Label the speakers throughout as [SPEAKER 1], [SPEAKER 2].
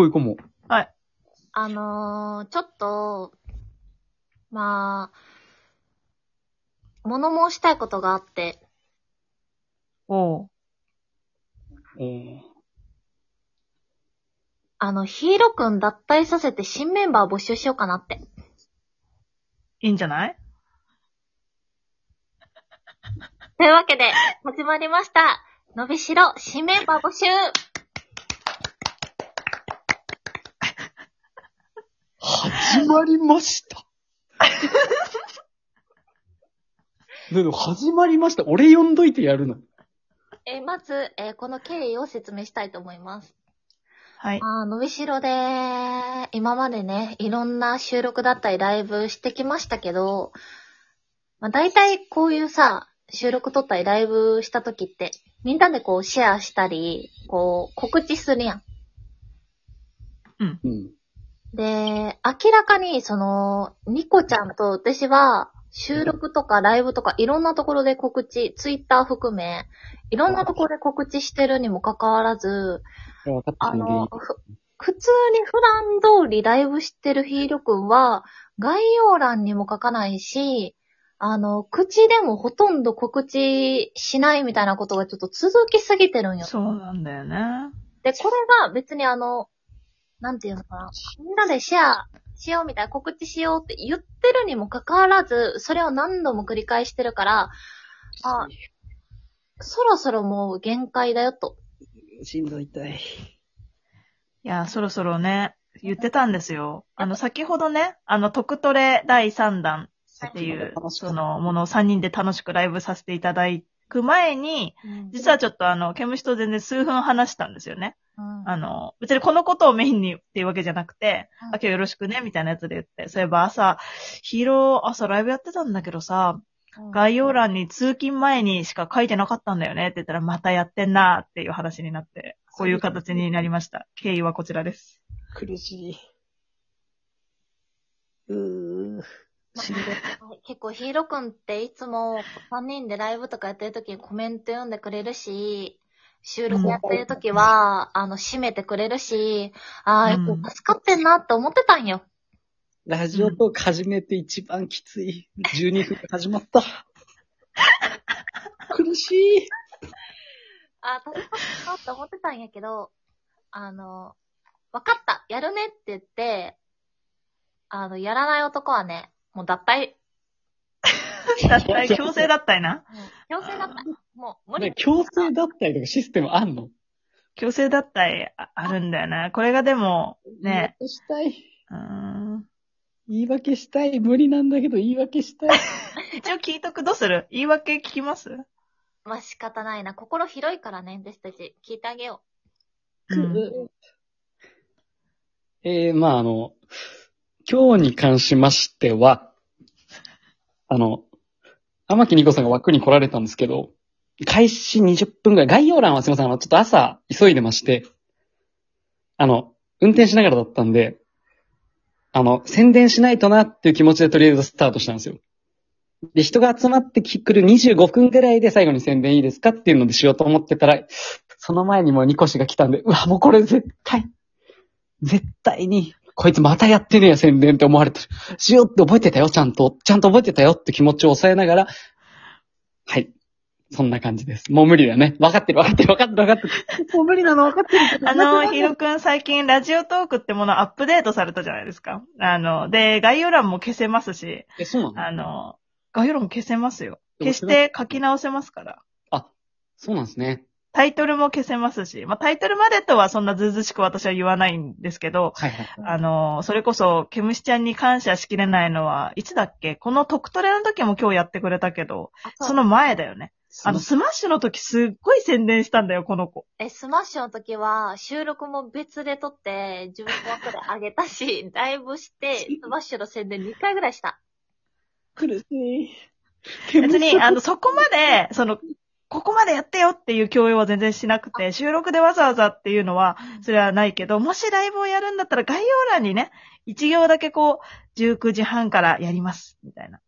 [SPEAKER 1] こういう子も。
[SPEAKER 2] はい。
[SPEAKER 3] あのー、ちょっと、まあ、物申したいことがあって、
[SPEAKER 2] おう。
[SPEAKER 1] え
[SPEAKER 3] あの、ヒーローくん脱退させて新メンバー募集しようかなって。
[SPEAKER 2] いいんじゃない？
[SPEAKER 3] というわけで、始まりました。伸びしろ新メンバー募集
[SPEAKER 1] 始まりました。でも始まりました。俺呼んどいてやるの。
[SPEAKER 3] えーまず、えーこの経緯を説明したいと思います。
[SPEAKER 2] はい。
[SPEAKER 3] あー伸びしろで、今までね、いろんな収録だったりライブしてきましたけど、まあ、大体こういうさ、収録撮ったりライブした時って、みんなでこうシェアしたり、こう告知するやん。
[SPEAKER 1] うん。
[SPEAKER 3] で、明らかにその、ニコちゃんと私は、収録とかライブとかいろんなところで告知、ツイッター含め、いろんなところで告知してるにもかかわらず、あの、ふ普通に普段通りライブしてるヒーローくんは、概要欄にも書かないし、あの、口でもほとんど告知しないみたいなことがちょっと続きすぎてるんよ。
[SPEAKER 2] そうなんだよね。
[SPEAKER 3] で、これが別にあの、なんていうのかな。みんなでシェアしようみたいな告知しようって言ってるにもかかわらず、それを何度も繰り返してるから、あ、そろそろもう限界だよと。
[SPEAKER 1] しんどいたい。
[SPEAKER 2] いや、そろそろね、言ってたんですよ。あの、先ほどね、あの、特トレ第3弾っていう、そのものを3人で楽しくライブさせていただく前に、実はちょっとあの、ケムシと全然数分話したんですよね。
[SPEAKER 3] うん、
[SPEAKER 2] あの、別にこのことをメインにっていうわけじゃなくて、
[SPEAKER 3] うん
[SPEAKER 2] あ、今日よろしくね、みたいなやつで言って、そういえば朝、ヒーロー、朝ライブやってたんだけどさ、
[SPEAKER 3] うん
[SPEAKER 2] 概要欄に通勤前にしか書いてなかったんだよねって言ったら、またやってんなーっていう話になって、こういう形になりました。経緯はこちらです。
[SPEAKER 1] 苦しい。うー。しんどい。
[SPEAKER 3] はい結構ヒーローくんっていつも3人でライブとかやってる時にコメント読んでくれるし、収録やってる時は、あの、締めてくれるし、ああ、
[SPEAKER 2] うん
[SPEAKER 3] 助かってんなって思ってたんよ。
[SPEAKER 1] ラジオトーク始めて一番きつい。12分始まった。苦しい。
[SPEAKER 3] ああ、助かったなって思ってたんやけど、あの、わかった、やるねって言って、あの、やらない男はね、もう脱退。
[SPEAKER 2] だったい、強制だったいな。
[SPEAKER 3] 強制だった。もう無理
[SPEAKER 1] ね。強制だったりとかシステムあんの？
[SPEAKER 2] 強制だったいああるんだよね。これがでも、ね、
[SPEAKER 1] 言い訳したい。
[SPEAKER 2] うーん。
[SPEAKER 1] 言い訳したい。無理なんだけど言い訳したい。
[SPEAKER 2] 一応聞いとく、どうする？言い訳聞きます？
[SPEAKER 3] まあ仕方ないな。心広いからね、私たち。聞いてあげよ
[SPEAKER 2] うん。
[SPEAKER 1] えー、まああの、今日に関しましては、あの、天木ニコさんが枠に来られたんですけど、開始20分ぐらい、概要欄はすいません、あの、ちょっと朝急いでまして、あの、運転しながらだったんで、あの、宣伝しないとなっていう気持ちでとりあえずスタートしたんですよ。で、人が集まってくる25分ぐらいで最後に宣伝いいですかっていうのでしようと思ってたら、その前にもうニコシが来たんで、うわ、もうこれ絶対、絶対に、こいつまたやってねえよ、宣伝って思われてる。しようって覚えてたよ、ちゃんと。ちゃんと覚えてたよって気持ちを抑えながら、はい。そんな感じです。もう無理だね。分かってる、分かってる、分かってる、分かってる。もう無理なの分かってる。
[SPEAKER 2] あの、ヒーローくん最近ラジオトークってものアップデートされたじゃないですか。あの、で、概要欄も消せますし、
[SPEAKER 1] え、そうなの？
[SPEAKER 2] あの、概要欄も消せますよ。消して書き直せますから。
[SPEAKER 1] そうなんですね。
[SPEAKER 2] タイトルも消せますし、まあ、タイトルまでとはそんなずうずうしく私は言わないんですけど、
[SPEAKER 1] はいはい。
[SPEAKER 2] あの、それこそ、ケムシちゃんに感謝しきれないのは、いつだっけ？この特トレの時も今日やってくれたけど、その前だよね。あの、スマッシュの時すっごい宣伝したんだよ、この子。
[SPEAKER 3] え、スマッシュの時は、収録も別で撮って、自分の枠で上げたし、ライブして、スマッシュの宣伝2回ぐらいした。
[SPEAKER 1] 苦しい。
[SPEAKER 2] 別に、あの、そこまで、その、ここまでやってよっていう共有は全然しなくて、収録でわざわざっていうのは、それはないけど、もしライブをやるんだったら概要欄にね、一行だけこう、19時半からやります、みたいな。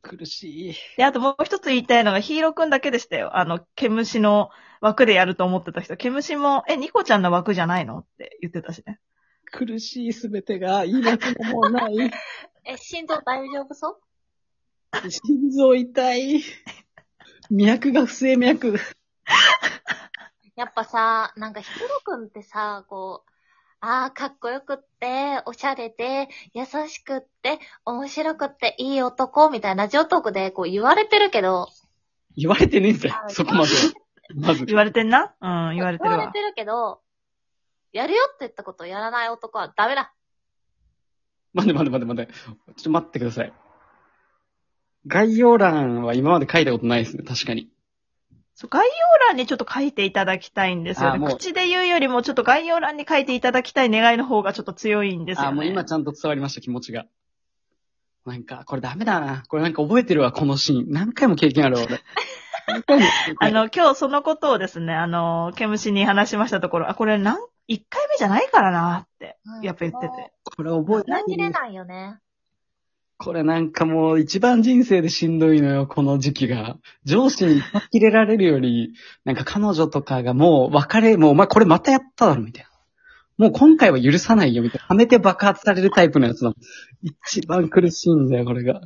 [SPEAKER 1] 苦しい。
[SPEAKER 2] で、あともう一つ言いたいのが、ヒーローくんだけでしたよ。あの、毛虫の枠でやると思ってた人。毛虫も、え、ニコちゃんの枠じゃないのって言ってたしね。
[SPEAKER 1] 苦しいすべてが、いいわけももうない。
[SPEAKER 3] え、心臓大丈夫そう？
[SPEAKER 1] 心臓痛い。脈が不整脈。
[SPEAKER 3] やっぱさ、なんかヒロくんってさ、こう、ああ、かっこよくって、おしゃれで、優しくって、面白くって、いい男、みたいなラジオトークでこう言われてるけど、
[SPEAKER 1] 言われてねえんだよ
[SPEAKER 3] あ、
[SPEAKER 1] そこまで。まず。
[SPEAKER 2] 言われてんな？うん、言われてるわ。
[SPEAKER 3] 言われてるけど、やるよって言ったことをやらない男はダメだ。
[SPEAKER 1] 待って待って待って待って。ちょっと待ってください。概要欄は今まで書いたことないですね、確かに。
[SPEAKER 2] そう概要欄にちょっと書いていただきたいんですよね。
[SPEAKER 1] あもう
[SPEAKER 2] 口で言うよりもちょっと概要欄に書いていただきたい願いの方がちょっと強いんですよね。
[SPEAKER 1] あ、もう今ちゃんと伝わりました、気持ちが。なんか、これダメだな。これなんか覚えてるわ、このシーン。何回も経験あるわ、俺。何回も経験
[SPEAKER 2] あの、今日そのことをですね、あの、毛虫に話しましたところ、あ、これ何、一回目じゃないからなって、
[SPEAKER 3] うん
[SPEAKER 2] やっぱ言ってて。
[SPEAKER 1] これ覚えて
[SPEAKER 3] 感じれ
[SPEAKER 1] る。
[SPEAKER 3] ないよね。
[SPEAKER 1] これなんかもう一番人生でしんどいのよ、この時期が。上司に切れられるより、なんか彼女とかがもう別れ、もうお前これまたやっただろ、みたいな。もう今回は許さないよ、みたいな。はめて爆発されるタイプのやつの。一番苦しいんだよ、これが。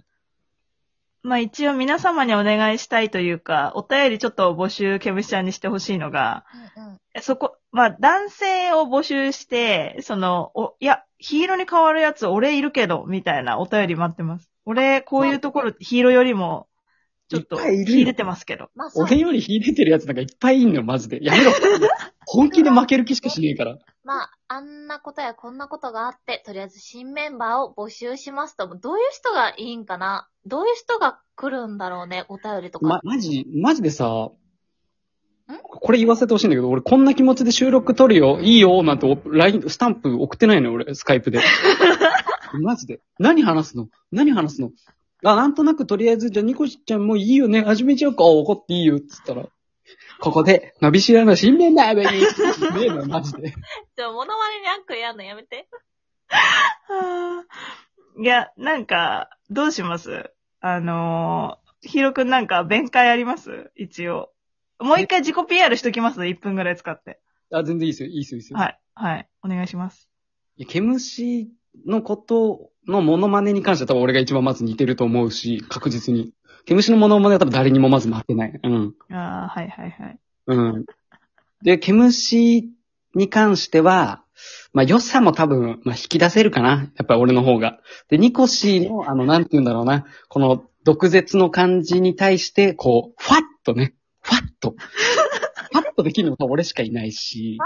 [SPEAKER 2] まあ一応皆様にお願いしたいというか、お便りちょっと募集、毛虫ちゃんにしてほしいのが、
[SPEAKER 3] うんうん。
[SPEAKER 2] えそこ、まあ男性を募集して、その、お、いや、ヒーローに変わるやつ俺いるけど、みたいなお便り待ってます。俺、こういうところ、ヒーローよりも、ちょっと、秀でてますけど。
[SPEAKER 3] まあ
[SPEAKER 1] 俺より秀でてるやつなんかいっぱいいんのよ、マジで。やめろ。本気で負ける気しかしねえから。
[SPEAKER 3] まあ、あんなことやこんなことがあって、とりあえず新メンバーを募集しますと、どういう人がいいんかな？どういう人が来るんだろうね、お便りとか。
[SPEAKER 1] ま、マジ、マジでさ、これ言わせてほしいんだけど、俺こんな気持ちで収録撮るよ、いいよ、なんてお LINE、スタンプ送ってないのよ、俺、スカイプで。マジで。何話すの？何話すの？あ、なんとなくとりあえず、じゃあニコシちゃんもういいよね、始めちゃうか、あ怒っていいよ、つったら。ここで、伸びしろの新メンバーがいい。ねえのよ、マジで。
[SPEAKER 3] じゃあ、モノマネに悪意やんのやめて。
[SPEAKER 2] はあいや、なんか、どうします？あのー、ヒーローくんなんか弁解あります？一応。もう一回自己 PR しときます ?1 分ぐらい使って。
[SPEAKER 1] あ、全然いいですよ、いいですよ、いいですよ。
[SPEAKER 2] はい。はい。お願いします。
[SPEAKER 1] いや、毛虫のことのモノマネに関しては多分俺が一番まず似てると思うし、確実に。毛虫のモノマネは多分誰にもまず負けない。うん。
[SPEAKER 2] ああ、はいはいはい。
[SPEAKER 1] うん。で、毛虫に関しては、まあ良さも多分、まあ引き出せるかな。やっぱり俺の方が。で、ニコシーの、あの、なんて言うんだろうな。この毒舌の感じに対して、こう、ファッとね、と。ファッとできるのが俺しかいないし。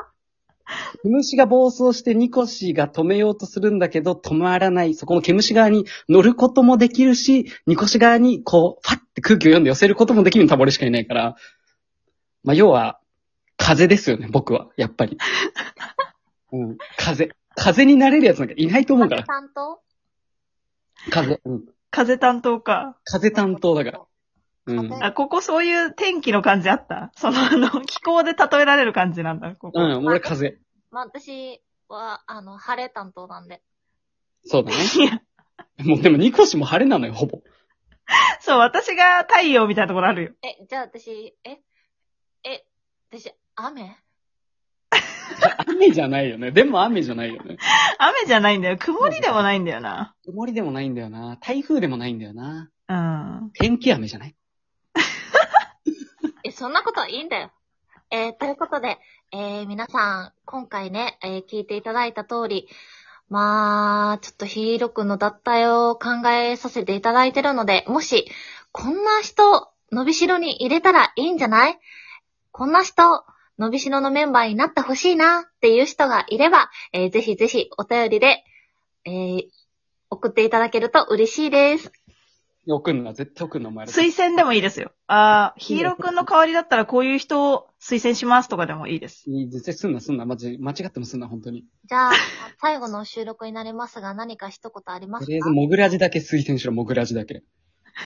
[SPEAKER 1] 毛虫が暴走してニコシーが止めようとするんだけど止まらない。そこの毛虫側に乗ることもできるし、ニコシ側にこう、ファッて空気を読んで寄せることもできるの多分俺しかいないから。まあ、要は、風ですよね、僕は。やっぱり。うん。風。風になれるやつなんかいないと思うから。
[SPEAKER 3] 担当？
[SPEAKER 1] 風。うん。
[SPEAKER 2] 風担当か。
[SPEAKER 1] 風担当だから。うん。
[SPEAKER 3] 風
[SPEAKER 2] あ、ここそういう天気の感じあった？その、あの、気候で例えられる感じなんだ、ここ。
[SPEAKER 1] うん、俺風。
[SPEAKER 3] まあ、私は、あの、晴れ担当なんで。
[SPEAKER 1] そうだね。
[SPEAKER 2] いや、
[SPEAKER 1] もうでもニコシも晴れなのよ、ほぼ。
[SPEAKER 2] そう、私が太陽みたいなところあるよ。
[SPEAKER 3] え、じゃあ私、え、え、私、雨？
[SPEAKER 1] 雨じゃないよね。でも雨じゃないよね。
[SPEAKER 2] 雨じゃないんだよ。曇りでもないんだよな。
[SPEAKER 1] 曇りでもないんだよな。台風でもないんだよな。
[SPEAKER 2] うん。
[SPEAKER 1] 天気雨じゃない？
[SPEAKER 3] え、そんなことはいいんだよ。えーということで、えー、皆さん、今回ね、えー聞いていただいた通り、まあ、ちょっとヒーローくんの脱退を考えさせていただいてるので、もし、こんな人、伸びしろに入れたらいいんじゃない？こんな人、伸びしろのメンバーになってほしいなっていう人がいれば、えーぜひぜひお便りで、えー送っていただけると嬉しいです。
[SPEAKER 1] 送んな、絶対送んな、お前ら。
[SPEAKER 2] 推薦でもいいですよ。あー、ヒーローくんの代わりだったらこういう人を推薦しますとかでもいいです。
[SPEAKER 1] いい絶対すんな、すんな。マジ、間違ってもすんな、本当に。
[SPEAKER 3] じゃあ、最後の収録になりますが、何か一言ありますか？
[SPEAKER 1] とりあえず、モグラジだけ推薦しろ、モグラジだけ。